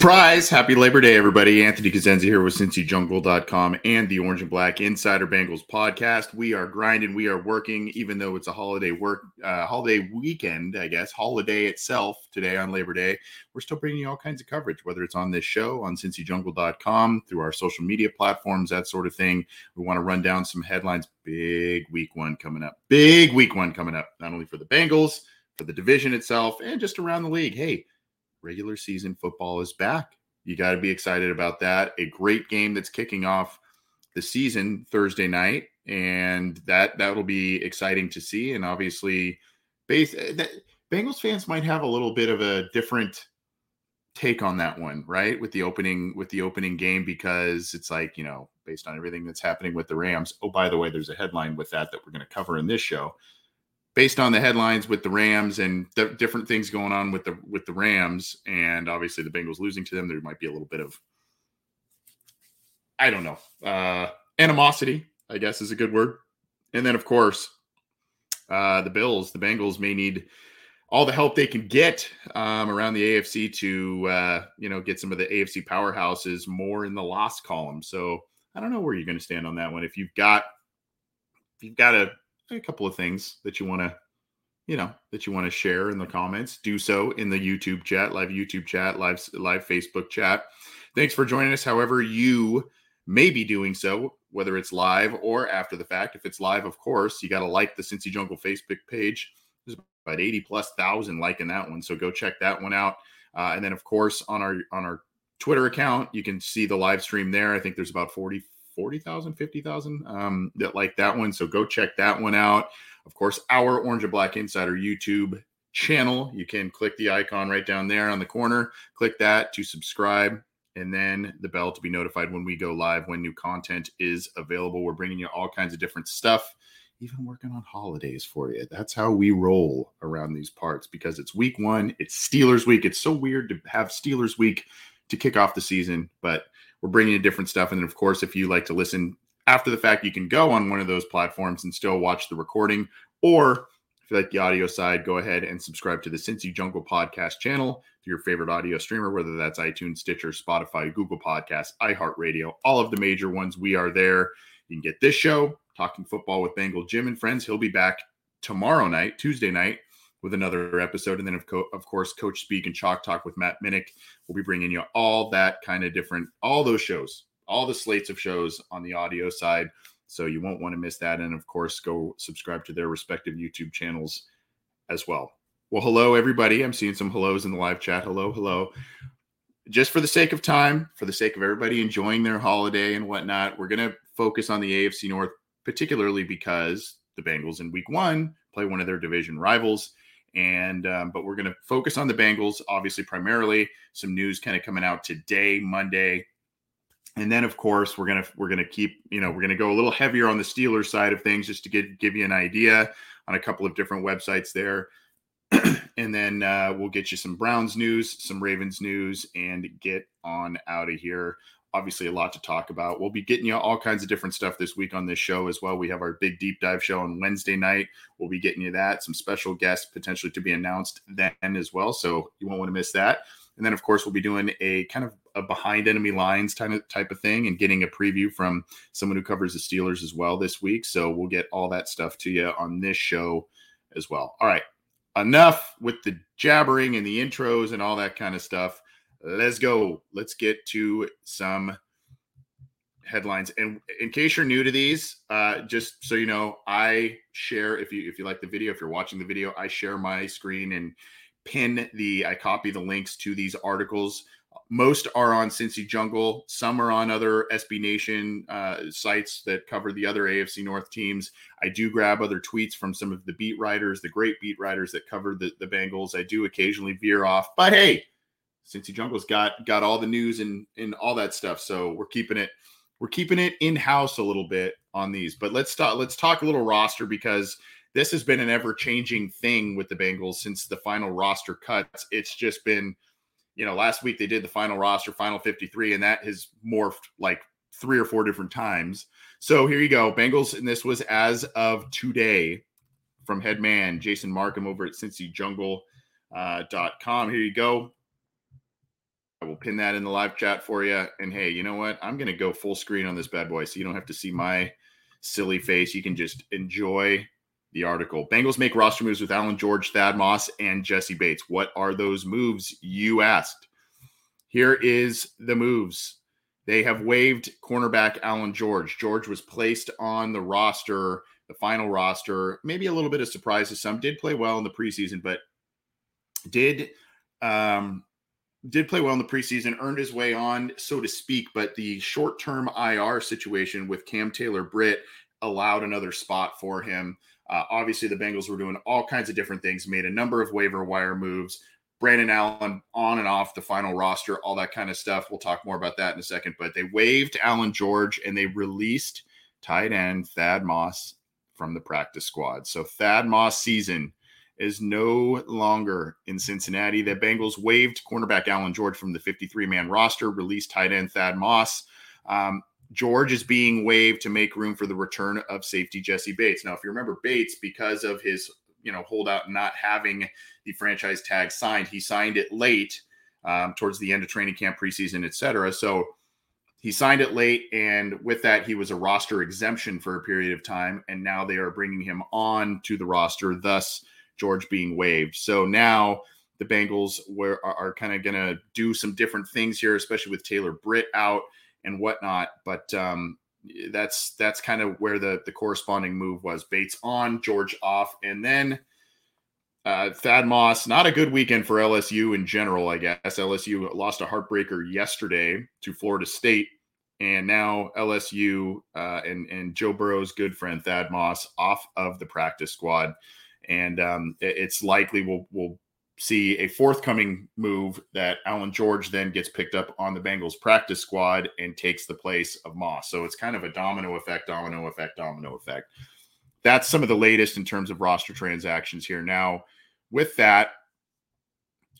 Surprise! Happy Labor Day, everybody. Anthony Cosenza here with CincyJungle.com and the Orange and Black Insider Bengals podcast. We are grinding, we are working, even though it's a holiday work, uh, holiday weekend, I guess, holiday itself today on Labor Day. We're still bringing you all kinds of coverage, whether it's on this show, on CincyJungle.com, through our social media platforms, that sort of thing. We want to run down some headlines. Big week one coming up. Big week one coming up, not only for the Bengals, for the division itself, and just around the league. Hey, regular season football is back. You got to be excited about that. A great game that's kicking off the season Thursday night, and that that'll be exciting to see. And obviously, base eh, that, Bengals fans might have a little bit of a different take on that one, right? With the opening with the opening game, because it's like you know, based on everything that's happening with the Rams. Oh, by the way, there's a headline with that that we're going to cover in this show based on the headlines with the Rams and the different things going on with the with the Rams and obviously the Bengals losing to them, there might be a little bit of I don't know uh, animosity. I guess is a good word. And then of course uh, the Bills, the Bengals may need all the help they can get um, around the AFC to uh, you know get some of the AFC powerhouses more in the loss column. So I don't know where you're going to stand on that one. If you've got if you've got a a couple of things that you want to you know that you want to share in the comments. Do so in the youtube chat live youtube chat live live facebook chat. Thanks for joining us however you may be doing so whether it's live or after the fact. If it's live of course you got to like the cincy jungle facebook page. There's about 80 plus thousand liking that one so go check that one out. Uh, and then of course on our on our twitter account you can see the live stream there. I think there's about 40 40,000, 50,000 um, that like that one. So go check that one out. Of course, our Orange and Black Insider YouTube channel. You can click the icon right down there on the corner, click that to subscribe, and then the bell to be notified when we go live, when new content is available. We're bringing you all kinds of different stuff, even working on holidays for you. That's how we roll around these parts because it's week one, it's Steelers week. It's so weird to have Steelers week to kick off the season, but we're bringing in different stuff. And then, of course, if you like to listen after the fact, you can go on one of those platforms and still watch the recording. Or if you like the audio side, go ahead and subscribe to the Cincy Jungle podcast channel to your favorite audio streamer, whether that's iTunes, Stitcher, Spotify, Google Podcasts, iHeartRadio, all of the major ones. We are there. You can get this show, Talking Football with Bengal Jim and Friends. He'll be back tomorrow night, Tuesday night, with another episode. And then, of, co- of course, Coach Speak and Chalk Talk with Matt Minnick. We'll be bringing you all that kind of different, all those shows, all the slates of shows on the audio side. So you won't want to miss that. And of course, go subscribe to their respective YouTube channels as well. Well, hello, everybody. I'm seeing some hellos in the live chat. Hello, hello. Just for the sake of time, for the sake of everybody enjoying their holiday and whatnot, we're going to focus on the AFC North, particularly because the Bengals in week one play one of their division rivals. And um, but we're going to focus on the Bengals, obviously, primarily. Some news kind of coming out today, Monday, And then, of course, we're gonna we're gonna keep you know we're gonna go a little heavier on the Steelers side of things just to get give you an idea on a couple of different websites there. and then uh, we'll get you some Browns news, some Ravens news, and get on out of here. Obviously, a lot to talk about. We'll be getting you all kinds of different stuff this week on this show as well. We have our big deep dive show on Wednesday night. We'll be getting you that, some special guests potentially to be announced then as well. So you won't want to miss that. And then, of course, we'll be doing a kind of a behind enemy lines kind of type of thing and getting a preview from someone who covers the Steelers as well this week. So we'll get all that stuff to you on this show as well. All right. Enough with the jabbering and the intros and all that kind of stuff. Let's go. Let's get to some headlines. And in case you're new to these, uh, just so you know, I share if you if you like the video, if you're watching the video, I share my screen and pin the I copy the links to these articles. Most are on Cincy Jungle. Some are on other SB Nation uh, sites that cover the other AFC North teams. I do grab other tweets from some of the beat writers, the great beat writers that cover the, the Bengals. I do occasionally veer off, but hey, Cincy Jungle's got got all the news and and all that stuff. So we're keeping it we're keeping it in house a little bit on these. But let's talk let's talk a little roster because this has been an ever changing thing with the Bengals since the final roster cuts. It's just been, you know, last week they did the final roster, final 53, and that has morphed like three or four different times. So here you go, Bengals, and this was as of today from head man Jason Marcum over at CincyJungle.com. Uh, .com. Here you go. I will pin that in the live chat for you. And hey, you know what? I'm going to go full screen on this bad boy so you don't have to see my silly face. You can just enjoy the article. Bengals make roster moves with Allan George, Thad Moss, and Jessie Bates. What are those moves? You asked. Here is the moves. They have waived cornerback Allan George. George was placed on the roster, the final roster. Maybe a little bit of surprise to some. Did play well in the preseason, but did um, did play well in the preseason, earned his way on, so to speak. But the short term IR situation with Cam Taylor Britt allowed another spot for him. Uh, obviously, the Bengals were doing all kinds of different things, made a number of waiver wire moves. Brandon Allen on and off the final roster, all that kind of stuff. We'll talk more about that in a second. But they waived Allan George and they released tight end Thad Moss from the practice squad. So Thad Moss season is no longer in Cincinnati. The Bengals waived cornerback Allan George from the 53 man roster, released tight end Thad Moss. Um, George is being waived to make room for the return of safety Jessie Bates. Now, if you remember Bates, because of his you know holdout not having the franchise tag signed, he signed it late um, towards the end of training camp, preseason, etc. So he signed it late, and with that, he was a roster exemption for a period of time, and now they are bringing him on to the roster, thus George being waived. So now the Bengals were, are, are kind of going to do some different things here, especially with Taylor Britt out and whatnot. But um, that's that's kind of where the the corresponding move was. Bates on, George off, and then uh, Thad Moss. Not a good weekend for LSU in general, I guess. LSU lost a heartbreaker yesterday to Florida State, and now LSU uh, and and Joe Burrow's good friend Thad Moss off of the practice squad, and um, it's likely we'll we'll see a forthcoming move that Allan George then gets picked up on the Bengals practice squad and takes the place of Moss. So it's kind of a domino effect, domino effect, domino effect. That's some of the latest in terms of roster transactions here. Now, with that,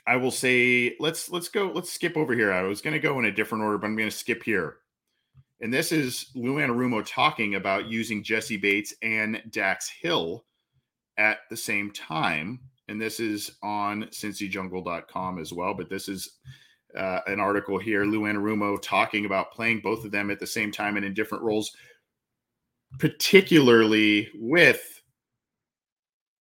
I will say let's let's go let's skip over here. I was going to go in a different order, but I'm going to skip here. And this is Lou Anarumo talking about using Jessie Bates and Dax Hill at the same time and this is on cincyjungle.com as well. But this is uh, an article here, Lou Anarumo talking about playing both of them at the same time and in different roles, particularly with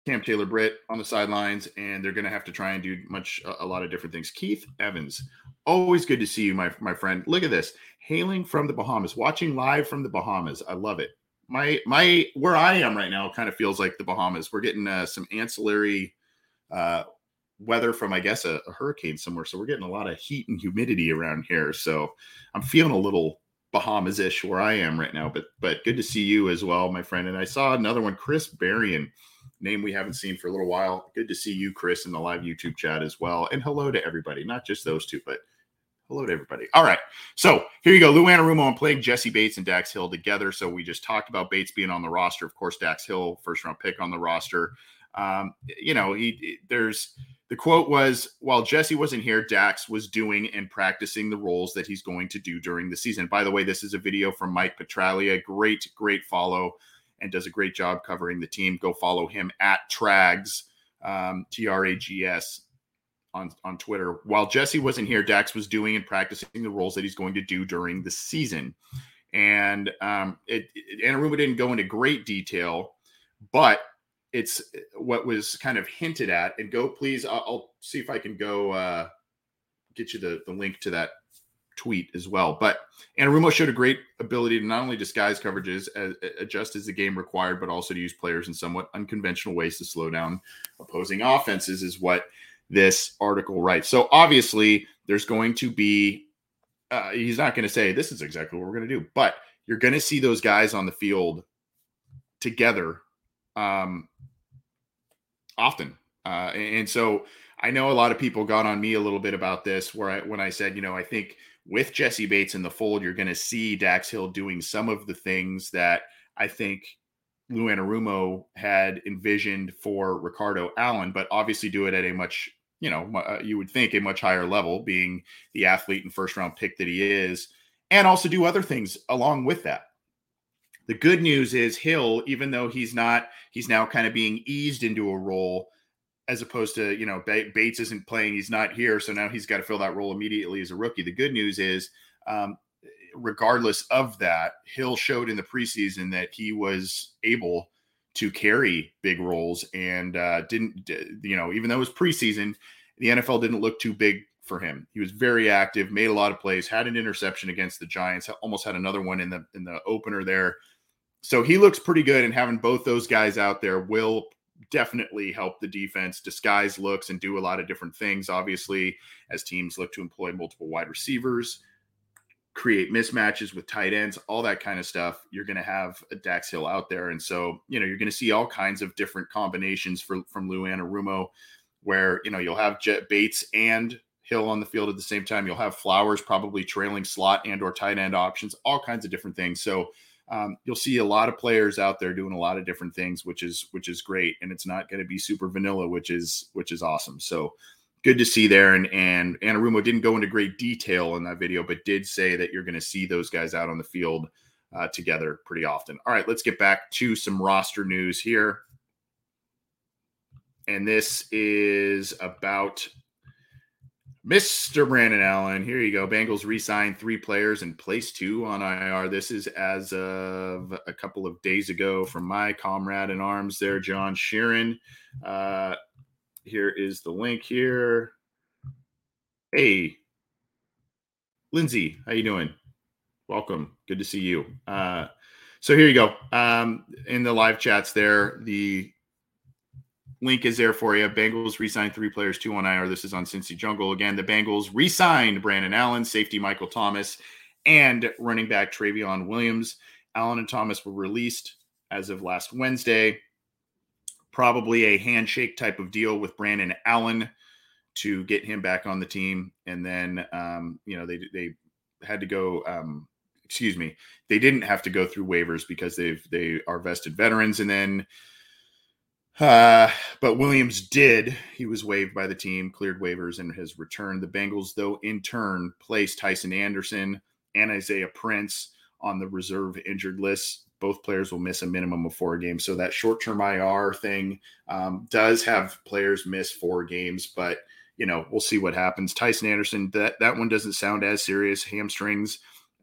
Cam Taylor Britt on the sidelines, and they're going to have to try and do much a, a lot of different things. Keith Evans, always good to see you, my my friend. Look at this, hailing from the Bahamas, watching live from the Bahamas. I love it. My my where I am right now kind of feels like the Bahamas. We're getting uh, some ancillary uh, weather from, I guess, a, a hurricane somewhere. So we're getting a lot of heat and humidity around here. So I'm feeling a little Bahamas ish where I am right now. But but good to see you as well, my friend. And I saw another one, Chris Berrien, name we haven't seen for a little while. Good to see you, Chris, in the live YouTube chat as well. And hello to everybody, not just those two, but Hello to everybody. All right. So here you go. Lou Anarumo and playing Jessie Bates and Dax Hill together. So we just talked about Bates being on the roster. Of course, Dax Hill, first round pick on the roster. Um, you know, he there's the quote was while Jessie wasn't here, Dax was doing and practicing the roles that he's going to do during the season. By the way, this is a video from Mike Petraglia. Great, great follow and does a great job covering the team. Go follow him at Trags, um, T R A G S on on Twitter. While Jessie wasn't here, Dax was doing and practicing the roles that he's going to do during the season. And um, it, it Anarumo didn't go into great detail, but it's what was kind of hinted at. And go, please. I'll, I'll see if I can go uh, get you the the link to that tweet as well. But Anarumo showed a great ability to not only disguise coverages, as, adjust as the game required, but also to use players in somewhat unconventional ways to slow down opposing offenses. Is what this article right. So obviously, there's going to be, uh, he's not going to say this is exactly what we're going to do, but you're going to see those guys on the field together um, often. Uh, and so I know a lot of people got on me a little bit about this, where I when I said, you know, I think with Jessie Bates in the fold, you're going to see Dax Hill doing some of the things that I think Lou Anarumo had envisioned for Ricardo Allen, but obviously do it at a much you know, uh, you would think a much higher level, being the athlete and first round pick that he is, and also do other things along with that. The good news is Hill, even though he's not, he's now kind of being eased into a role as opposed to, you know, Bates isn't playing, he's not here. So now he's got to fill that role immediately as a rookie. The good news is, um, regardless of that, Hill showed in the preseason that he was able to carry big roles and uh, didn't, you know, even though it was preseason, the NFL didn't look too big for him. He was very active, made a lot of plays, had an interception against the Giants, almost had another one in the in the opener there. So he looks pretty good, and having both those guys out there will definitely help the defense disguise looks and do a lot of different things. Obviously, as teams look to employ multiple wide receivers, create mismatches with tight ends, all that kind of stuff. You're going to have a Dax Hill out there, and so you know you're going to see all kinds of different combinations for from Lou Anarumo, where you know you'll have Jet Bates and Hill on the field at the same time. You'll have Flowers probably trailing slot and or tight end options, all kinds of different things. So um, you'll see a lot of players out there doing a lot of different things, which is which is great, and it's not going to be super vanilla, which is which is awesome. So good to see there. And and Anarumo didn't go into great detail in that video, but did say that you're going to see those guys out on the field uh, together pretty often. All right, let's get back to some roster news here. And this is about Mr. Brandon Allen. Here you go. Bengals re-signed three players and placed two on IR. This is as of a couple of days ago from my comrade in arms there, John Sheeran. Uh, here is the link here. Hey, Lindsay, how you doing? Welcome. Good to see you. Uh, so here you go. Um, in the live chats there, the link is there for you. Bengals re-signed three players, two on IR. This is on Cincy Jungle. Again, the Bengals re-signed Brandon Allen, safety Michael Thomas, and running back Trayveon Williams. Allen and Thomas were released as of last Wednesday probably a handshake type of deal with Brandon Allen to get him back on the team. And then, um, you know, they, they had to go, um, excuse me, they didn't have to go through waivers because they've, they are vested veterans. And then, uh, but Williams did. He was waived by the team, cleared waivers, and has returned. The Bengals, though, in turn, placed Tycen Anderson and Isaiah Prince on the reserve injured list both players will miss a minimum of four games. So that short term IR thing um, does have players miss four games, but you know we'll see what happens. Tycen Anderson, that that one doesn't sound as serious. Hamstrings,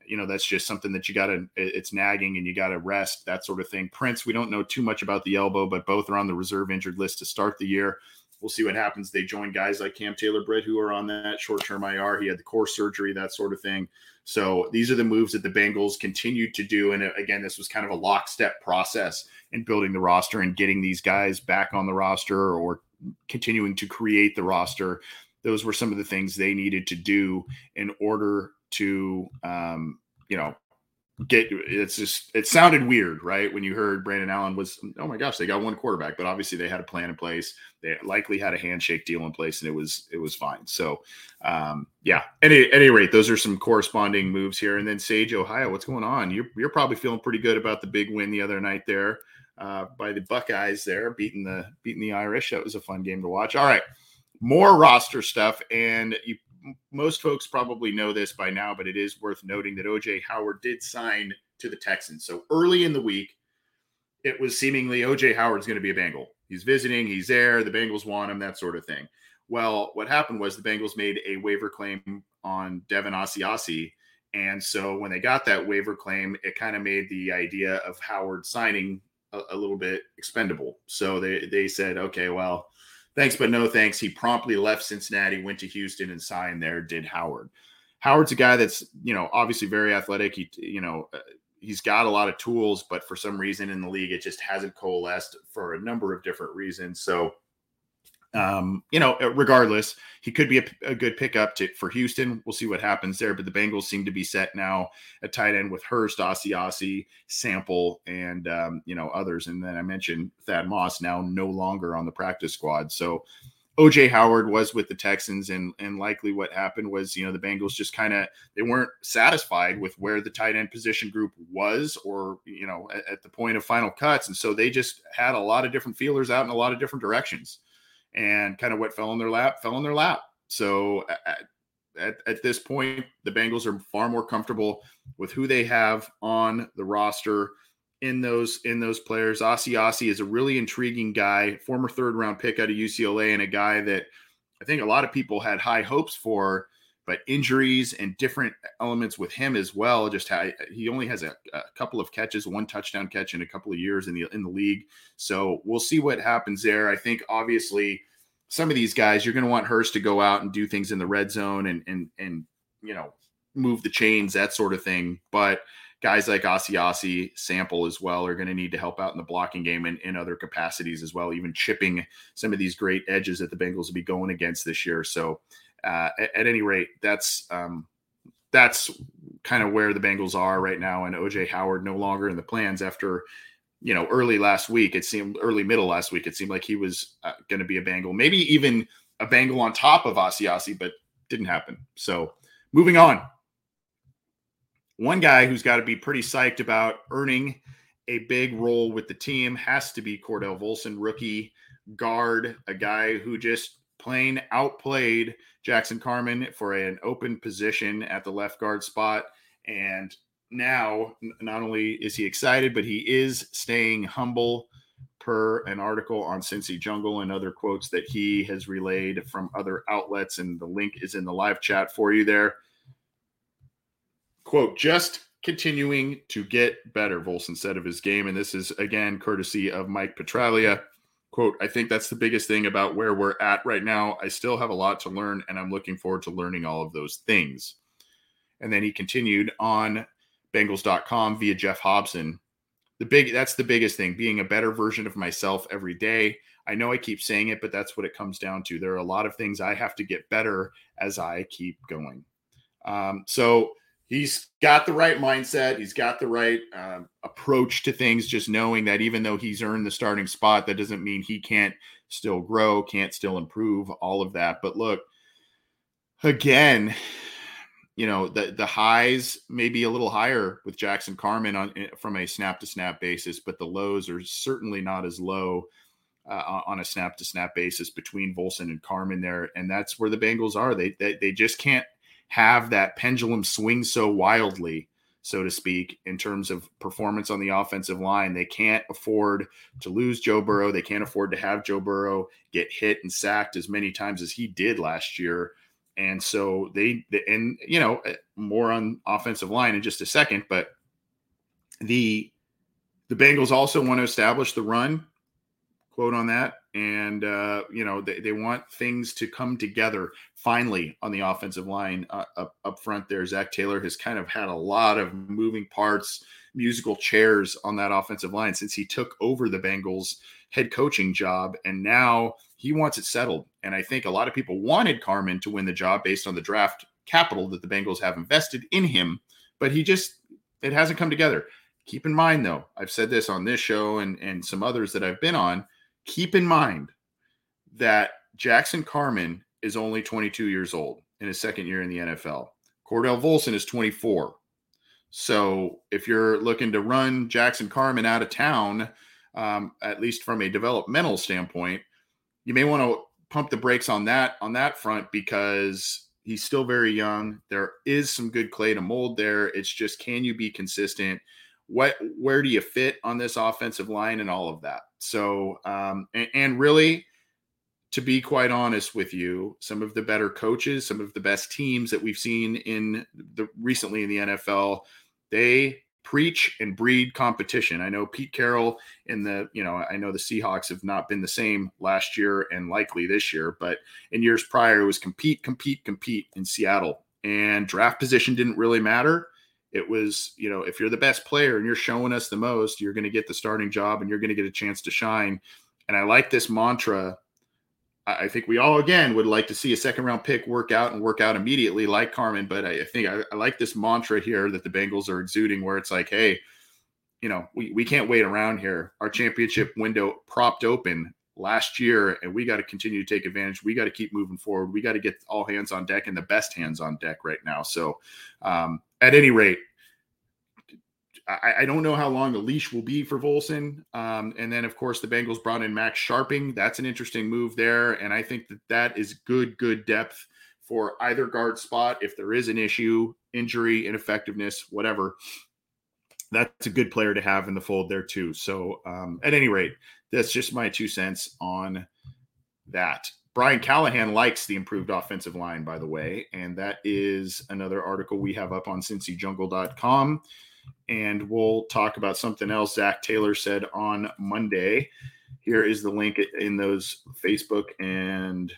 you know that's just something that you got to it's nagging and you got to rest that sort of thing. Prince, we don't know too much about the elbow, but both are on the reserve injured list to start the year. We'll see what happens. They join guys like Cam Taylor Britt who are on that short term IR. He had the core surgery, that sort of thing. So these are the moves that the Bengals continued to do. And uh, again, this was kind of a lockstep process in building the roster and getting these guys back on the roster or continuing to create the roster. Those were some of the things they needed to do in order to, um, you know, get it's just it sounded weird, right? When you heard Brandon Allen was oh my gosh, they got one quarterback, but obviously they had a plan in place. They likely had a handshake deal in place, and it was it was fine. So um, yeah, any, any rate, those are some corresponding moves here. And then Sage, Ohio, what's going on? You're you're probably feeling pretty good about the big win the other night there uh, by the Buckeyes there, beating the beating the Irish. That was a fun game to watch. All right, more roster stuff, and you most folks probably know this by now, but it is worth noting that OJ Howard did sign to the Texans. So early in the week, it was seemingly OJ Howard's going to be a Bengal. He's visiting, he's there, the Bengals want him, that sort of thing. Well, what happened was the Bengals made a waiver claim on Devin Asiasi. And so when they got that waiver claim, it kind of made the idea of Howard signing a, a little bit expendable. So they, they said, okay, well, Thanks, but no thanks. He promptly left Cincinnati, went to Houston, and signed there. Did Howard? Howard's a guy that's you know obviously very athletic. He you know uh, he's got a lot of tools, but for some reason in the league it just hasn't coalesced for a number of different reasons. So um, you know, uh, regardless, he could be a, a, good pickup to, for Houston. We'll see what happens there. But the Bengals seem to be set now at tight end with Hurst, Asiasi, Sample, and um, you know others. And then I mentioned Thad Moss now no longer on the practice squad. So OJ Howard was with the Texans, and and likely what happened was you know the Bengals just kind of they weren't satisfied with where the tight end position group was, or you know at, at the point of final cuts, and so they just had a lot of different feelers out in a lot of different directions and kind of what fell in their lap fell in their lap. So at, at, at, this point, the Bengals are far more comfortable with who they have on the roster in those in those players. Asiasi is a really intriguing guy, former third round pick out of UCLA, and a guy that I think a lot of people had high hopes for. But injuries and different elements with him as well. Just how he only has a, a couple of catches, one touchdown catch in a couple of years in the in the league. So we'll see what happens there. I think obviously some of these guys, you're going to want Hurst to go out and do things in the red zone and and and you know move the chains, that sort of thing. But guys like Asiasi, Sample as well are going to need to help out in the blocking game and in other capacities as well, even chipping some of these great edges that the Bengals will be going against this year. So, uh, at, at, any rate, that's um, that's kind of where the Bengals are right now. And OJ Howard no longer in the plans after you know, early last week, it seemed early middle last week, it seemed like he was uh, going to be a Bengal, maybe even a Bengal on top of Asiasi, but didn't happen. So moving on. One guy who's got to be pretty psyched about earning a big role with the team has to be Cordell Volson, rookie guard, a guy who just plain outplayed Jackson Carman for an open position at the left guard spot. And now not only is he excited, but he is staying humble per an article on Cincy Jungle and other quotes that he has relayed from other outlets. And the link is in the live chat for you there. Quote, just continuing to get better, Volson said of his game. And this is again courtesy of Mike Petraglia. Quote, I think that's the biggest thing about where we're at right now. I still have a lot to learn, and I'm looking forward to learning all of those things. And then he continued on Bengals.com via geoff Hobson. The big that's the biggest thing, being a better version of myself every day. I know I keep saying it, but that's what it comes down to. There are a lot of things I have to get better as I keep going. Um, so he's got the right mindset. He's got the right um, approach to things, just knowing that even though he's earned the starting spot, that doesn't mean he can't still grow, can't still improve, all of that. But look, again, you know the the highs may be a little higher with Jackson Carman on eh, from a snap to snap basis, but the lows are certainly not as low uh, on a snap to snap basis between Volson and Carman there, and that's where the Bengals are. They, they they just can't have that pendulum swing so wildly, so to speak, in terms of performance on the offensive line. They can't afford to lose Joe Burrow. They can't afford to have Joe Burrow get hit and sacked as many times as he did last year and so they, and you know, eh, more on offensive line in just a second, but the the Bengals also want to establish the run, quote on that, and uh, you know they, they want things to come together finally on the offensive line uh, up up front. There, zac Taylor has kind of had a lot of moving parts, musical chairs on that offensive line since he took over the Bengals head coaching job, and now he wants it settled. And I think a lot of people wanted carman to win the job based on the draft capital that the Bengals have invested in him, but he just it hasn't come together. Keep in mind, though, I've said this on this show and, and some others that I've been on. Keep in mind that Jackson Carman is only 22 years old in his second year in the NFL. Cordell Volson is 24. So if you're looking to run Jackson Carman out of town, um, at least from a developmental standpoint, you may want to pump the brakes on that on that front because he's still very young. There is some good clay to mold there. It's just can you be consistent? What where do you fit on this offensive line and all of that? So um, and, and really to be quite honest with you, some of the better coaches, some of the best teams that we've seen in the recently in the NFL, they preach and breed competition. I know Pete Carroll in the, you know, I know the Seahawks have not been the same last year and likely this year, but in years prior it was compete, compete, compete in Seattle. And draft position didn't really matter. It was, you know, if you're the best player and you're showing us the most, you're going to get the starting job and you're going to get a chance to shine. And I like this mantra I think we all again would like to see a second round pick work out and work out immediately, like Carman. But I think I, I, like this mantra here that the Bengals are exuding, where it's like, hey, you know, we, we can't wait around here. Our championship window propped open last year, and we got to continue to take advantage. We got to keep moving forward. We got to get all hands on deck and the best hands on deck right now. So, um, at any rate, I, I, don't know how long the leash will be for Volson. Um, and then, of course, the Bengals brought in Max Scharping. That's an interesting move there. And I think that that is good, good depth for either guard spot. If there is an issue, injury, ineffectiveness, whatever, that's a good player to have in the fold there, too. So, um, at any rate, that's just my two cents on that. Brian Callahan likes the improved offensive line, by the way. And that is another article we have up on cincyjungle.com and we'll talk about something else Zac Taylor said on Monday. Here is the link in those Facebook and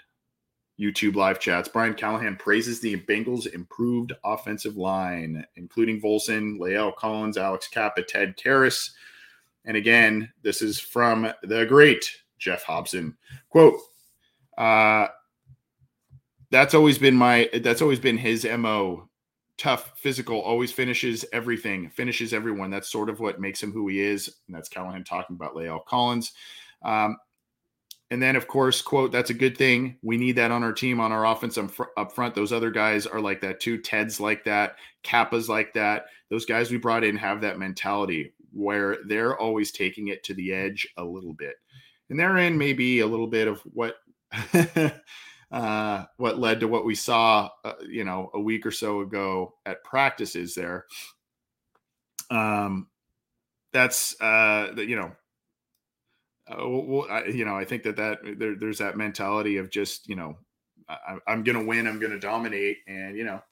YouTube live chats. Brian Callahan praises the Bengals' improved offensive line, including Volson, La'el Collins, Alex Cappa, Ted Karras. And again, this is from the great Geoff Hobson. Quote, uh, that's always been my that's always been his MO tough, physical, always finishes everything, finishes everyone. That's sort of what makes him who he is. And that's Callahan talking about La'el Collins. Um, and then, of course, quote, that's a good thing. We need that on our team, on our offense up front. Those other guys are like that too. Ted's like that. Cappa's like that. Those guys we brought in have that mentality where they're always taking it to the edge a little bit. And therein may be a little bit of what uh, what led to what we saw, uh, you know, a week or so ago at practices there. Um, that's uh, you know, uh, well, I, you know, I think that that there, there's that mentality of just you know, I, I'm going to win, I'm going to dominate, and you know,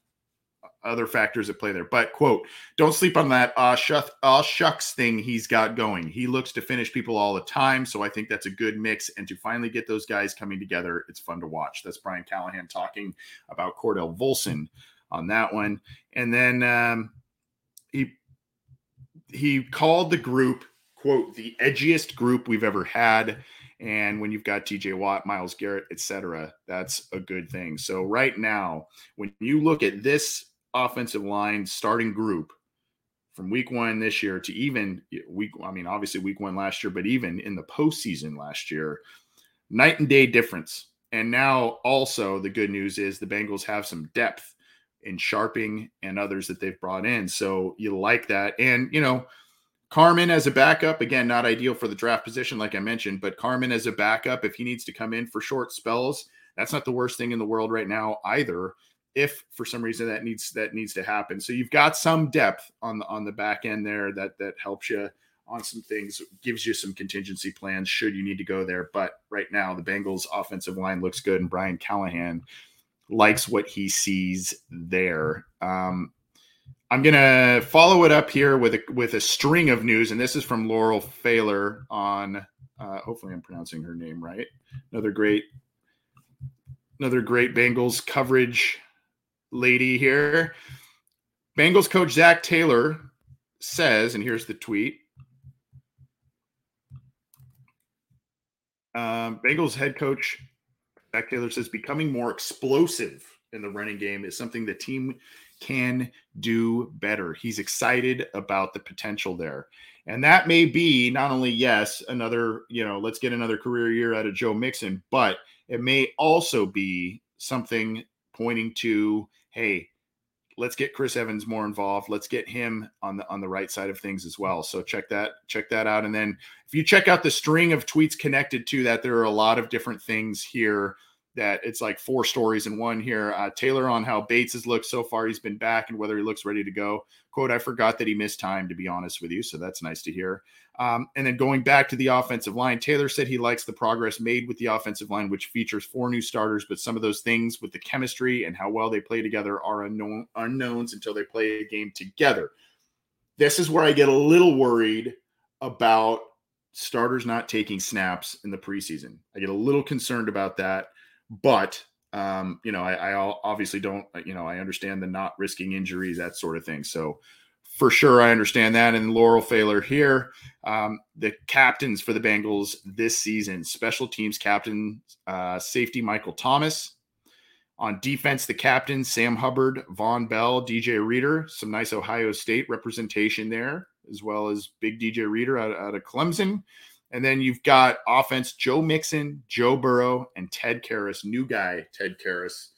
other factors at play there. But quote, don't sleep on that uh, shuck, uh shucks thing he's got going. He looks to finish people all the time, so I think that's a good mix. And to finally get those guys coming together, it's fun to watch. That's Brian Callahan talking about Cordell Volson on that one, and then um, he he called the group quote the edgiest group we've ever had. And when you've got TJ Watt, Myles Garrett, etc., that's a good thing. So right now, when you look at this offensive line starting group from week one this year to even week, I mean, obviously week one last year, but even in the postseason last year, night and day difference. And now also the good news is the Bengals have some depth in Scharping and others that they've brought in. So you like that. And, you know, Carman as a backup, again, not ideal for the draft position, like I mentioned, but Carman as a backup, if he needs to come in for short spells, that's not the worst thing in the world right now either if for some reason that needs that needs to happen. So you've got some depth on the on the back end there that that helps you on some things, gives you some contingency plans should you need to go there. But right now, the Bengals offensive line looks good, and Brian Callahan likes what he sees there. Um, I'm gonna follow it up here with a with a string of news, and this is from Laurel Pfahler on. Uh, hopefully, I'm pronouncing her name right. Another great, another great Bengals coverage lady here. Bengals coach Zac Taylor says, and here's the tweet. Um, Bengals head coach Zac Taylor says becoming more explosive in the running game is something the team can do better. He's excited about the potential there. And that may be not only, yes, another, you know, let's get another career year out of Joe Mixon, but it may also be something pointing to, hey, let's get Chris Evans more involved. Let's get him on the on the right side of things as well. So check that check that out. And then if you check out the string of tweets connected to that, there are a lot of different things here that it's like four stories in one here. Uh, Taylor on how Bates has looked so far. He's been back and whether he looks ready to go. Quote, I forgot that he missed time, to be honest with you. So that's nice to hear. Um, and then going back to the offensive line, Taylor said he likes the progress made with the offensive line, which features four new starters, but some of those things with the chemistry and how well they play together are unknown unknowns until they play a game together. This is where I get a little worried about starters not taking snaps in the preseason. I get a little concerned about that but um, you know, I, I obviously don't, you know, I understand the not risking injuries, that sort of thing. So for sure, I understand that. And Laurel Pfahler here, um, the captains for the Bengals this season, special teams captain, uh, safety Michael Thomas. On defense, the captain, Sam Hubbard, Vonn Bell, DJ Reader, some nice Ohio State representation there, as well as big DJ Reader out, out of Clemson. And then you've got offense Joe Mixon, Joe Burrow, and Ted Karras, new guy, Ted Karras,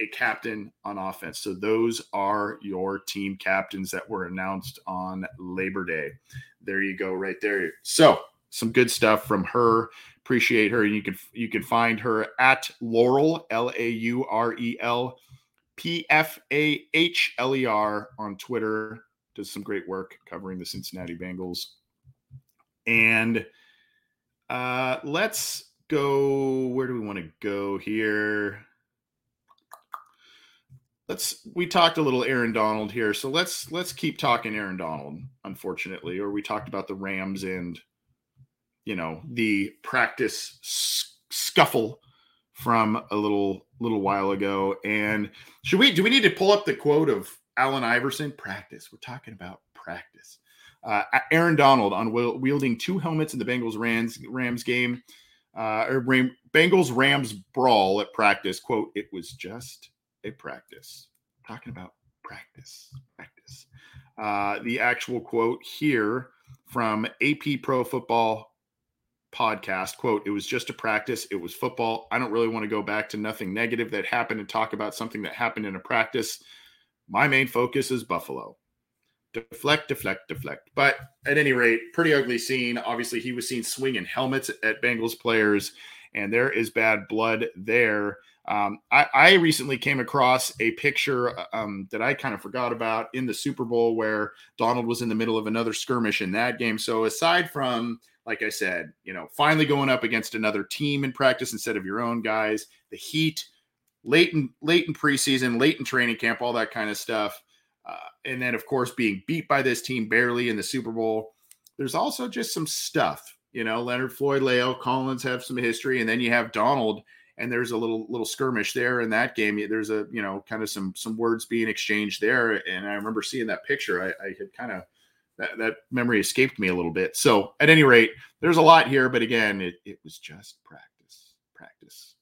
a captain on offense. So those are your team captains that were announced on Labor Day. There you go, right there. So some good stuff from her. Appreciate her. You can you can find her at Laurel L A U R E L P F A H L E R on Twitter. Does some great work covering the Cincinnati Bengals. And uh, let's go. Where do we want to go here? Let's. We talked a little Aaron Donald here, so let's let's keep talking Aaron Donald. Unfortunately, or we talked about the Rams and you know the practice scuffle from a little little while ago. And should we do we need to pull up the quote of Allen Iverson? Practice. We're talking about practice. Uh, Aaron Donald on wielding two helmets in the Bengals Rams Rams game, uh, or Ram, Bengals Rams brawl at practice. "Quote: It was just a practice." Talking about practice, practice. Uh, the actual quote here from AP Pro Football podcast quote it was just a practice it was football i don't really want to go back to nothing negative that happened and talk about something that happened in a practice my main focus is buffalo deflect, deflect, deflect. But at any rate, pretty ugly scene. Obviously, he was seen swinging helmets at Bengals players, and there is bad blood there. Um, I, I, recently came across a picture um, that I kind of forgot about in the Super Bowl where Donald was in the middle of another skirmish in that game. So aside from, like I said, you know, finally going up against another team in practice instead of your own guys, the heat, late in late in preseason, late in training camp, all that kind of stuff. Uh, and then, of course, being beat by this team barely in the Super Bowl. There's also just some stuff, you know. Leonard Floyd, La'el Collins have some history, and then you have Donald, and there's a little little skirmish there in that game. There's a you know kind of some some words being exchanged there, and I remember seeing that picture. I, I had kind of that, that memory escaped me a little bit. So at any rate, there's a lot here, but again, it, it was just practice, practice.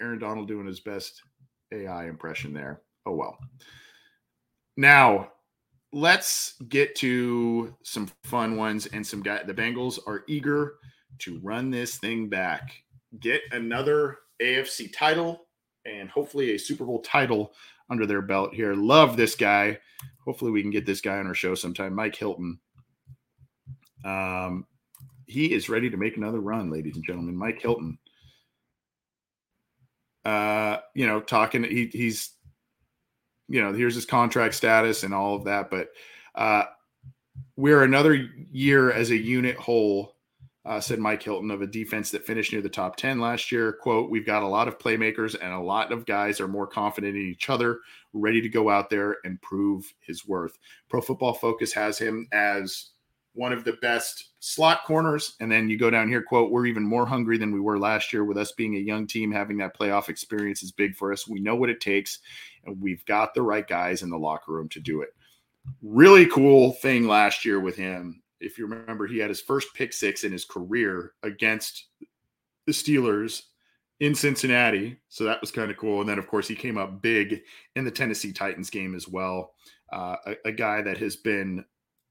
Aaron Donald doing his best AI impression there. Oh well. Now, let's get to some fun ones and some guys. The Bengals are eager to run this thing back, get another AFC title, and hopefully a Super Bowl title under their belt here. Love this guy. Hopefully, we can get this guy on our show sometime. Mike Hilton. Um, he is ready to make another run, ladies and gentlemen. Mike Hilton. Uh, you know, talking. He, he's you know, here's his contract status and all of that. But uh, we're another year as a unit whole, uh, said Mike Hilton, of a defense that finished near the top 10 last year. Quote, we've got a lot of playmakers and a lot of guys are more confident in each other, ready to go out there and prove his worth. Pro Football Focus has him as one of the best slot corners. And then you go down here, quote, we're even more hungry than we were last year with us being a young team. Having that playoff experience is big for us. We know what it takes, and we've got the right guys in the locker room to do it. Really cool thing last year with him. If you remember, he had his first pick six in his career against the Steelers in Cincinnati. So that was kind of cool. And then, of course, he came up big in the Tennessee Titans game as well. Uh, a, a, guy that has been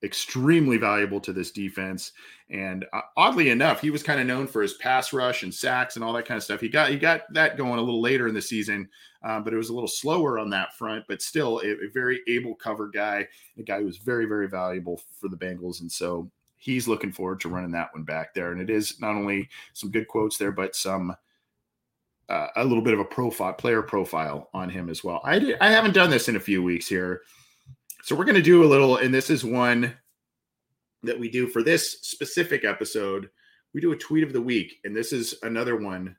extremely valuable to this defense. And uh, oddly enough, he was kind of known for his pass rush and sacks and all that kind of stuff. He got he got that going a little later in the season, uh, but it was a little slower on that front. But still, a, a very able cover guy, a guy who was very very valuable for the Bengals. And so he's looking forward to running that one back there. And it is not only some good quotes there, but some. Uh, a little bit of a profile, player profile on him as well. I did, I haven't done this in a few weeks here, so we're going to do a little, and this is one that we do for this specific episode. We do a tweet of the week, and this is another one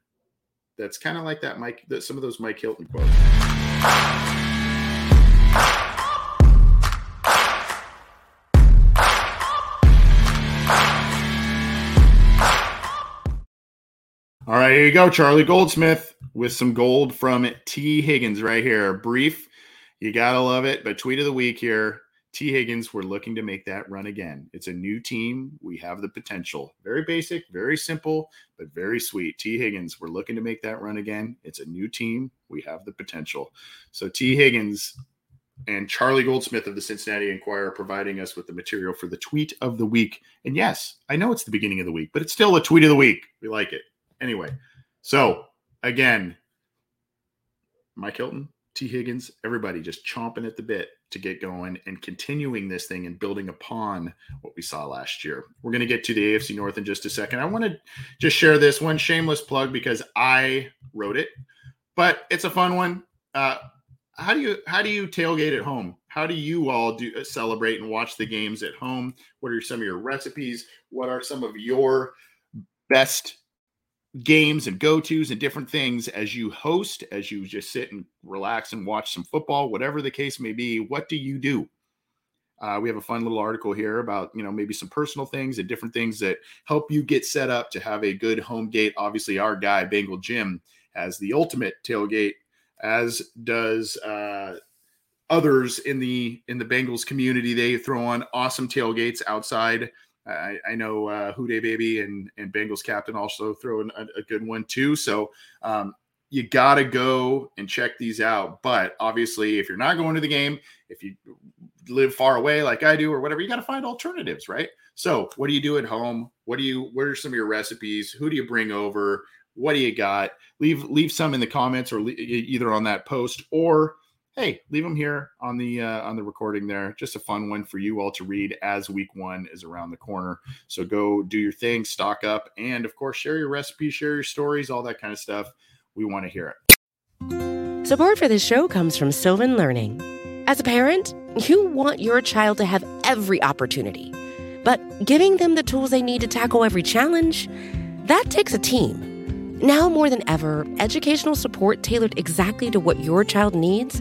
that's kind of like that Mike, that some of those Mike Hilton quotes. All right, here you go, Charlie Goldsmith with some gold from T. Higgins right here. Brief you gotta love it. But tweet of the week here. T. Higgins, we're looking to make that run again. It's a new team. We have the potential. Very basic, very simple, but very sweet. T. Higgins, we're looking to make that run again. It's a new team. We have the potential. So T. Higgins and Charlie Goldsmith of the Cincinnati Enquirer providing us with the material for the tweet of the week. And yes, I know it's the beginning of the week, but it's still a tweet of the week. We like it. Anyway, so again, Mike Hilton, T. Higgins, everybody just chomping at the bit to get going and continuing this thing and building upon what we saw last year. We're going to get to the AFC North in just a second. I want to just share this one shameless plug because I wrote it, but it's a fun one. Uh, how do you how do you tailgate at home? How do you all do uh, celebrate and watch the games at home? What are some of your recipes? What are some of your best games and go tos and different things as you host, as you just sit and relax and watch some football, whatever the case may be. What do you do? Uh, we have a fun little article here about you know maybe some personal things and different things that help you get set up to have a good home gate. Obviously, our guy Bengal Jim has the ultimate tailgate, as does uh, others in the in the Bengals community. They throw on awesome tailgates outside I, I know uh, Houday Baby and, and Bengals captain also throw in a, a good one too. So um, you got to go and check these out. But obviously, if you're not going to the game, if you live far away like I do or whatever, you got to find alternatives, right? So what do you do at home? What do you? What are some of your recipes? Who do you bring over? What do you got? Leave leave some in the comments or le- either on that post or hey, leave them here on the uh, on the recording there. Just a fun one for you all to read as week one is around the corner. So go do your thing, stock up, and of course share your recipes, share your stories, all that kind of stuff. We want to hear it. Support for this show comes from Sylvan Learning. As a parent, you want your child to have every opportunity, but giving them the tools they need to tackle every challenge that takes a team. Now more than ever, educational support tailored exactly to what your child needs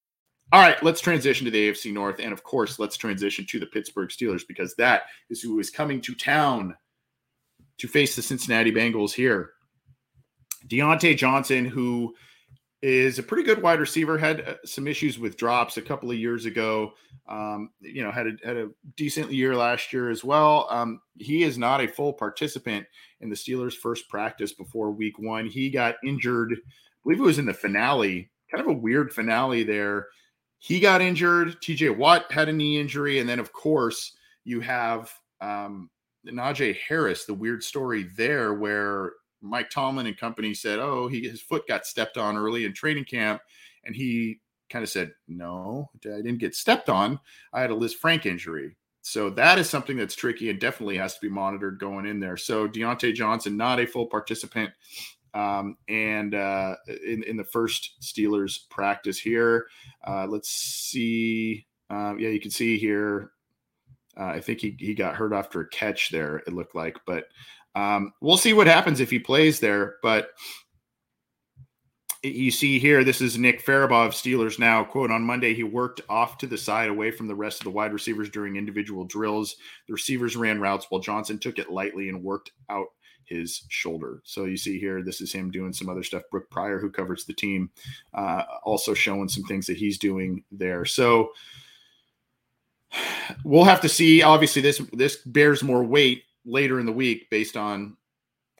All right, let's transition to the AFC North. And of course, let's transition to the Pittsburgh Steelers because that is who is coming to town to face the Cincinnati Bengals here. Diontae Johnson, who is a pretty good wide receiver. Had uh, some issues with drops a couple of years ago. Um, you know, had a, had a decent year last year as well. Um, he is not a full participant in the Steelers' first practice before Week One. He got injured. I believe it was in the finale. Kind of a weird finale there. He got injured. T.J. Watt had a knee injury, and then of course you have um, Najee Harris. The weird story there, where Mike Tomlin and company said, "Oh, he his foot got stepped on early in training camp," and he kind of said, "No, I didn't get stepped on. I had a Lisfranc injury." So that is something that's tricky and definitely has to be monitored going in there. So Diontae Johnson, not a full participant, um, and uh, in in the first Steelers practice here. Uh, let's see. Uh, yeah, you can see here. Uh, I think he he got hurt after a catch there. It looked like, but um, we'll see what happens if he plays there. But you see here, this is Nick Farabaugh of Steelers now. Quote On Monday, he worked off to the side away from the rest of the wide receivers during individual drills. The receivers ran routes while Johnson took it lightly and worked out his shoulder. So you see here, this is him doing some other stuff. Brooke Pryor, who covers the team, uh, also showing some things that he's doing there. So we'll have to see. Obviously, this this bears more weight later in the week based on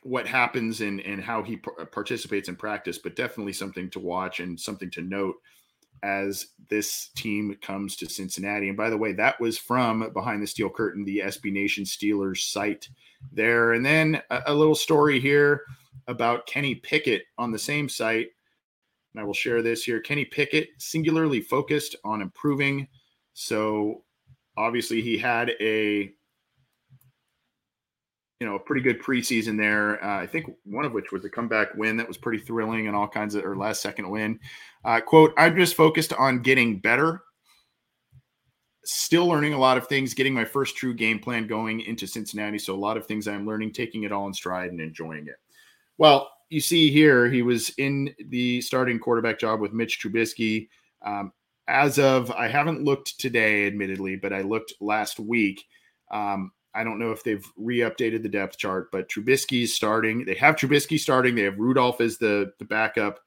what happens and and how he participates in practice but definitely something to watch and something to note as this team comes to Cincinnati. And by the way that was from behind the steel curtain the SB Nation Steelers site there. And then a, a little story here about Kenny Pickett on the same site. And I will share this here. Kenny Pickett singularly focused on improving. So obviously he had a you know, a pretty good preseason there. Uh, I think one of which was a comeback win that was pretty thrilling and all kinds of, or last second win. Uh, quote, I'm just focused on getting better, still learning a lot of things, getting my first true game plan going into Cincinnati. So a lot of things I'm learning, taking it all in stride and enjoying it. Well, you see here, he was in the starting quarterback job with Mitch Trubisky. Um, as of, I haven't looked today, admittedly, but I looked last week. Um, I don't know if they've re-updated the depth chart, but Trubisky's starting. They have Trubisky starting. They have Rudolph as the the backup,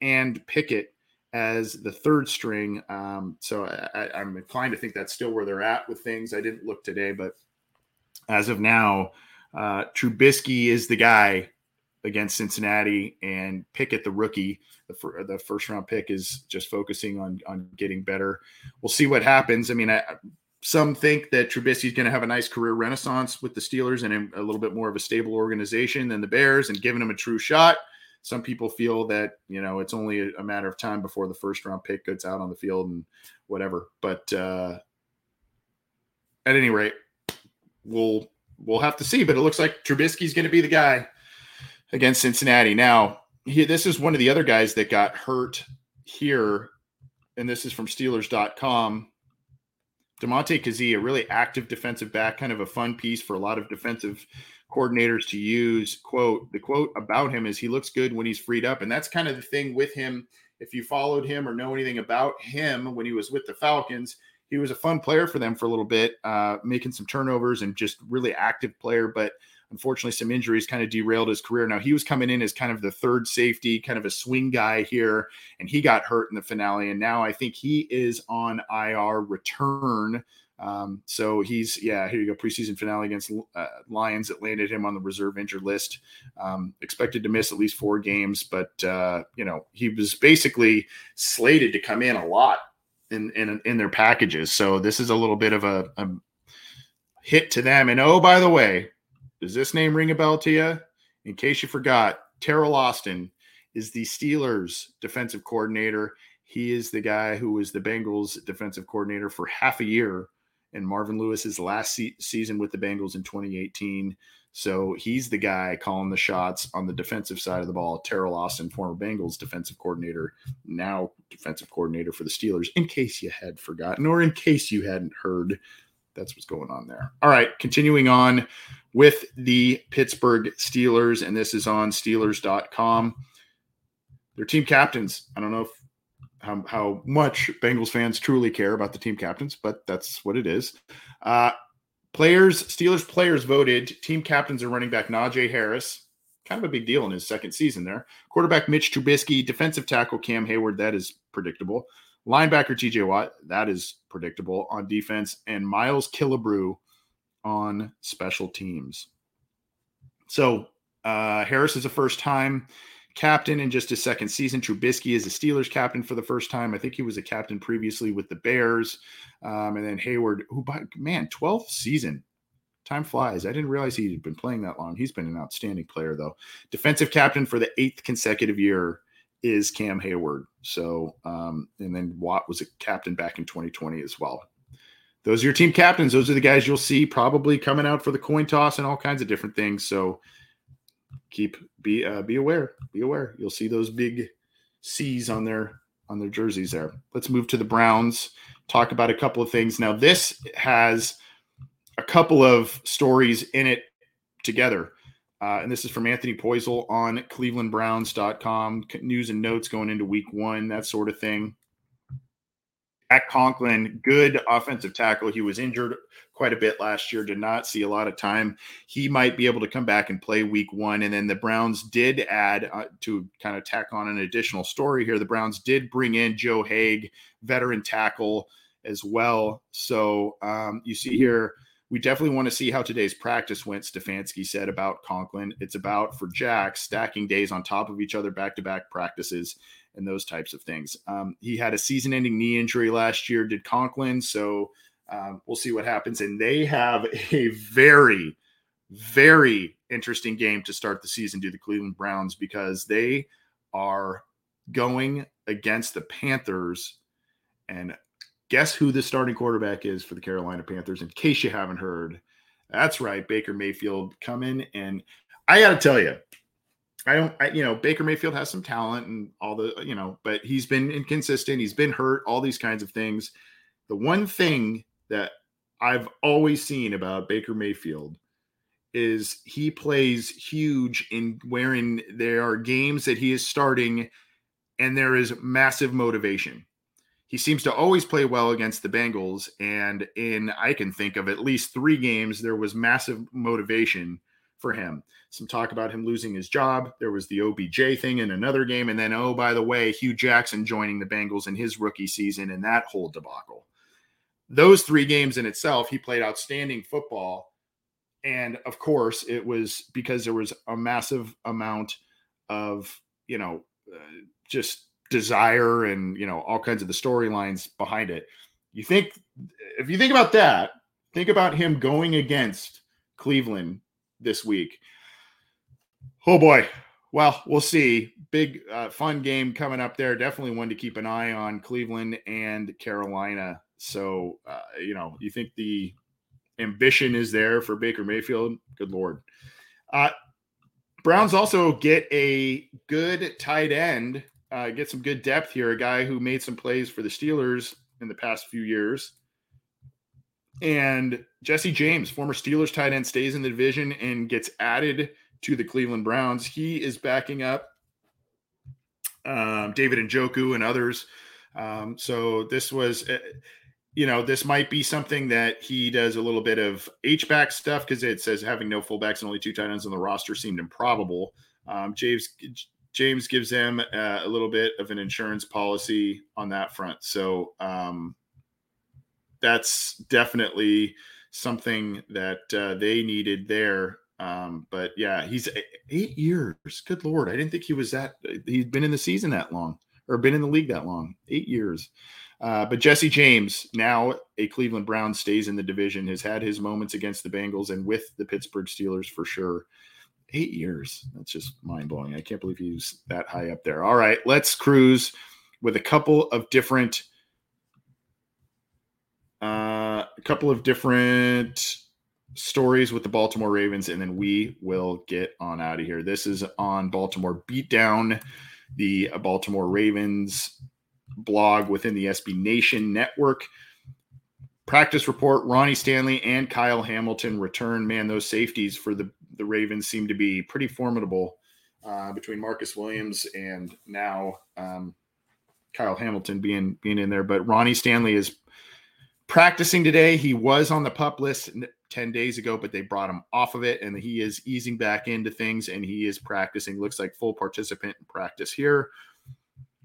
and Pickett as the third string. Um, so I, am inclined to think that's still where they're at with things. I didn't look today, but as of now, uh, Trubisky is the guy against Cincinnati, and Pickett, the rookie, the, the first round pick, is just focusing on on getting better. We'll see what happens. I mean, I, some think that Trubisky is going to have a nice career renaissance with the Steelers and a little bit more of a stable organization than the Bears and giving him a true shot. Some people feel that, you know, it's only a matter of time before the first round pick gets out on the field and whatever. But uh, at any rate, we'll we'll have to see. But it looks like Trubisky's going to be the guy against Cincinnati. Now, he, this is one of the other guys that got hurt here, and this is from Steelers.com. Damontae Kazee, a really active defensive back, kind of a fun piece for a lot of defensive coordinators to use. Quote, the quote about him is he looks good when he's freed up. And that's kind of the thing with him. If you followed him or know anything about him when he was with the Falcons, he was a fun player for them for a little bit, uh, making some turnovers and just really active player. But Unfortunately, some injuries kind of derailed his career. Now he was coming in as kind of the third safety, kind of a swing guy here, and he got hurt in the finale. And now I think he is on IR return. Um, so he's yeah, here you go, preseason finale against uh, Lions that landed him on the reserve injured list. Um, expected to miss at least four games, but uh, you know he was basically slated to come in a lot in in in their packages. So this is a little bit of a, a hit to them. And oh, by the way, does this name ring a bell to you? In case you forgot, Teryl Austin is the Steelers defensive coordinator. He is the guy who was the Bengals defensive coordinator for half a year in Marvin Lewis's last se- season with the Bengals in 2018. So he's the guy calling the shots on the defensive side of the ball. Teryl Austin, former Bengals defensive coordinator, now defensive coordinator for the Steelers, in case you had forgotten or in case you hadn't heard that's what's going on there. All right, continuing on with the Pittsburgh Steelers, and this is on Steelers.com. Their team captains. I don't know if how, how much Bengals fans truly care about the team captains, but that's what it is. Uh, players, Steelers players voted team captains are running back Najee Harris, kind of a big deal in his second season there. Quarterback Mitch Trubisky, defensive tackle Cam Heyward, that is predictable. Linebacker TJ Watt, that is predictable on defense, and Miles Killebrew on special teams. So uh, Harris is a first time captain in just his second season. Trubisky is a Steelers captain for the first time. I think he was a captain previously with the Bears. Um, and then Heyward, who, by, man, 12th season. Time flies. I didn't realize he'd been playing that long. He's been an outstanding player, though. Defensive captain for the eighth consecutive year is Cam Heyward. So, um, and then Watt was a captain back in 2020 as well. Those are your team captains. Those are the guys you'll see probably coming out for the coin toss and all kinds of different things. So, keep be uh, be aware. Be aware. You'll see those big C's on their on their jerseys there. Let's move to the Browns. Talk about a couple of things. Now, this has a couple of stories in it together. Uh, and this is from Anthony Poisal on clevelandbrowns.com. News and notes going into week one, that sort of thing. Jack Conklin, good offensive tackle. He was injured quite a bit last year, did not see a lot of time. He might be able to come back and play week one. And then the Browns did add uh, to kind of tack on an additional story here. The Browns did bring in Joe Haeg, veteran tackle as well. So um, you see here, we definitely want to see how today's practice went. Stefanski said about Conklin. It's about for Jack stacking days on top of each other, back to back practices, and those types of things. Um, he had a season ending knee injury last year, did Conklin. So um, we'll see what happens. And they have a very, very interesting game to start the season, do the Cleveland Browns, because they are going against the Panthers. And Guess who the starting quarterback is for the Carolina Panthers? In case you haven't heard, that's right, Baker Mayfield coming. And I got to tell you, I don't, I, you know, Baker Mayfield has some talent and all the, you know, but he's been inconsistent. He's been hurt, all these kinds of things. The one thing that I've always seen about Baker Mayfield is he plays huge in wherein there are games that he is starting and there is massive motivation he seems to always play well against the Bengals. And in, I can think of at least three games, there was massive motivation for him. Some talk about him losing his job. There was the OBJ thing in another game. And then, oh, by the way, Hue Jackson joining the Bengals in his rookie season and that whole debacle. Those three games in itself, he played outstanding football. And of course, it was because there was a massive amount of, you know, uh, just desire and you know all kinds of the storylines behind it. You think if you think about that, think about him going against Cleveland this week. Oh boy. Well, we'll see. Big uh, fun game coming up there. Definitely one to keep an eye on Cleveland and Carolina. So, uh, you know, you think the ambition is there for Baker Mayfield? Good Lord. Uh, Browns also get a good tight end uh, get some good depth here. A guy who made some plays for the Steelers in the past few years. And Jesse James, former Steelers tight end, stays in the division and gets added to the Cleveland Browns. He is backing up um, David Njoku and others. Um, so this was, uh, you know, this might be something that he does a little bit of H back stuff because it says having no fullbacks and only two tight ends on the roster seemed improbable. Um, James James gives them uh, a little bit of an insurance policy on that front. So um, that's definitely something that uh, they needed there. Um, but yeah, he's eight years. Good lord, I didn't think he was that. He's been in the season that long, or been in the league that long. Eight years. Uh, but Jesse James, now a Cleveland Brown, stays in the division. Has had his moments against the Bengals and with the Pittsburgh Steelers for sure eight years. That's just mind blowing. I can't believe he's that high up there. All right, let's cruise with a couple of different, uh, a couple of different stories with the Baltimore Ravens, and then we will get on out of here. This is on Baltimore Beatdown, the Baltimore Ravens blog within the SB Nation network. Practice report Ronnie Stanley and Kyle Hamilton return. Man, those safeties for the the Ravens seem to be pretty formidable uh, between Marcus Williams and now um, Kyle Hamilton being being in there. But Ronnie Stanley is practicing today. He was on the pup list 10 days ago, but they brought him off of it and he is easing back into things and he is practicing. Looks like full participant in practice here.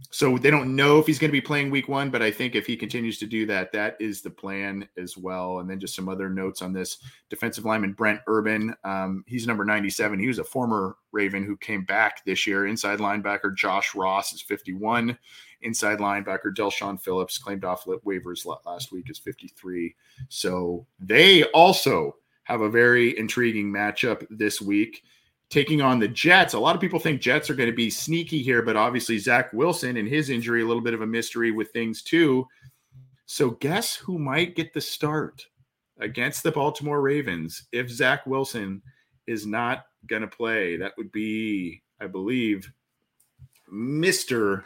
So they don't know if he's going to be playing week one, but I think if he continues to do that, that is the plan as well. And then just some other notes on this defensive lineman, Brent Urban. Um, he's number 97. He was a former Raven who came back this year. Inside linebacker Josh Ross is 51. Inside linebacker Del'Shawn Phillips claimed off waivers last week is 53. So they also have a very intriguing matchup this week taking on the Jets. A lot of people think Jets are going to be sneaky here, but obviously Zach Wilson and his injury, a little bit of a mystery with things too. So guess who might get the start against the Baltimore Ravens if Zach Wilson is not going to play? That would be, I believe, Mr.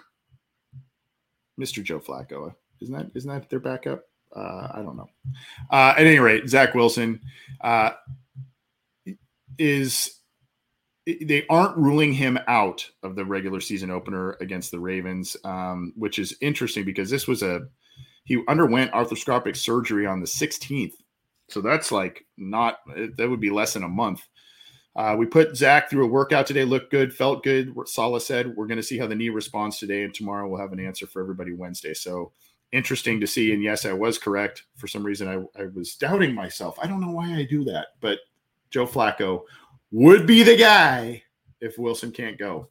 Mr. Joe Flacco. Isn't that isn't that their backup? Uh, I don't know. Uh, at any rate, Zach Wilson uh, is they aren't ruling him out of the regular season opener against the Ravens, um, which is interesting because this was a he underwent arthroscopic surgery on the 16th, so that's like not that would be less than a month. Uh, we put Zach through a workout today, looked good, felt good. Saleh said we're going to see how the knee responds today, and tomorrow we'll have an answer for everybody Wednesday. So interesting to see. And yes, I was correct. For some reason, I, I was doubting myself. I don't know why I do that, but Joe Flacco would be the guy if Wilson can't go.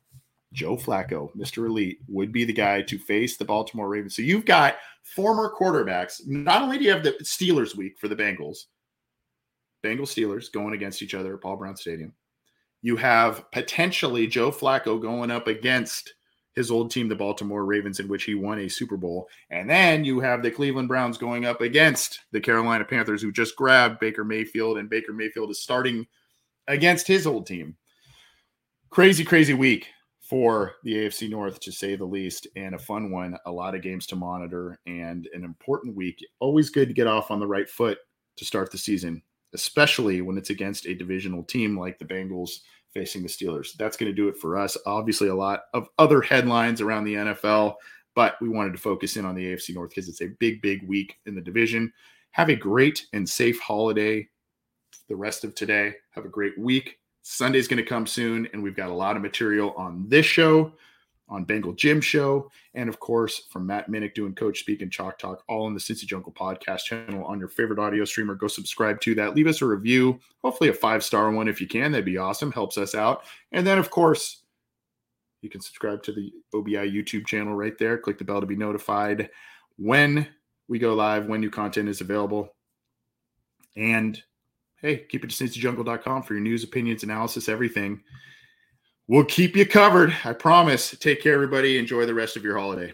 Joe Flacco, Mr. Elite, would be the guy to face the Baltimore Ravens. So you've got former quarterbacks. Not only do you have the Steelers week for the Bengals, Bengals Steelers going against each other at Paul Brown Stadium. You have potentially Joe Flacco going up against his old team, the Baltimore Ravens, in which he won a Super Bowl. And then you have the Cleveland Browns going up against the Carolina Panthers, who just grabbed Baker Mayfield, and Baker Mayfield is starting – against his old team. Crazy, crazy week for the AFC North, to say the least, and a fun one. A lot of games to monitor and an important week. Always good to get off on the right foot to start the season, especially when it's against a divisional team like the Bengals facing the Steelers. That's going to do it for us. Obviously, a lot of other headlines around the NFL, but we wanted to focus in on the AFC North because it's a big, big week in the division. Have a great and safe holiday the rest of today. Have a great week. Sunday's going to come soon, and we've got a lot of material on this show, on Bengal Jim Show, and of course from Matt Minnick doing Coach Speak and Chalk Talk, all in the Cincy Jungle podcast channel on your favorite audio streamer. Go subscribe to that. Leave us a review, hopefully a five star one if you can. That'd be awesome. Helps us out. And then, of course, you can subscribe to the OBI YouTube channel right there. Click the bell to be notified when we go live, when new content is available. And hey, keep it to cincyjungle.com for your news, opinions, analysis, everything. We'll keep you covered. I promise. Take care, everybody. Enjoy the rest of your holiday.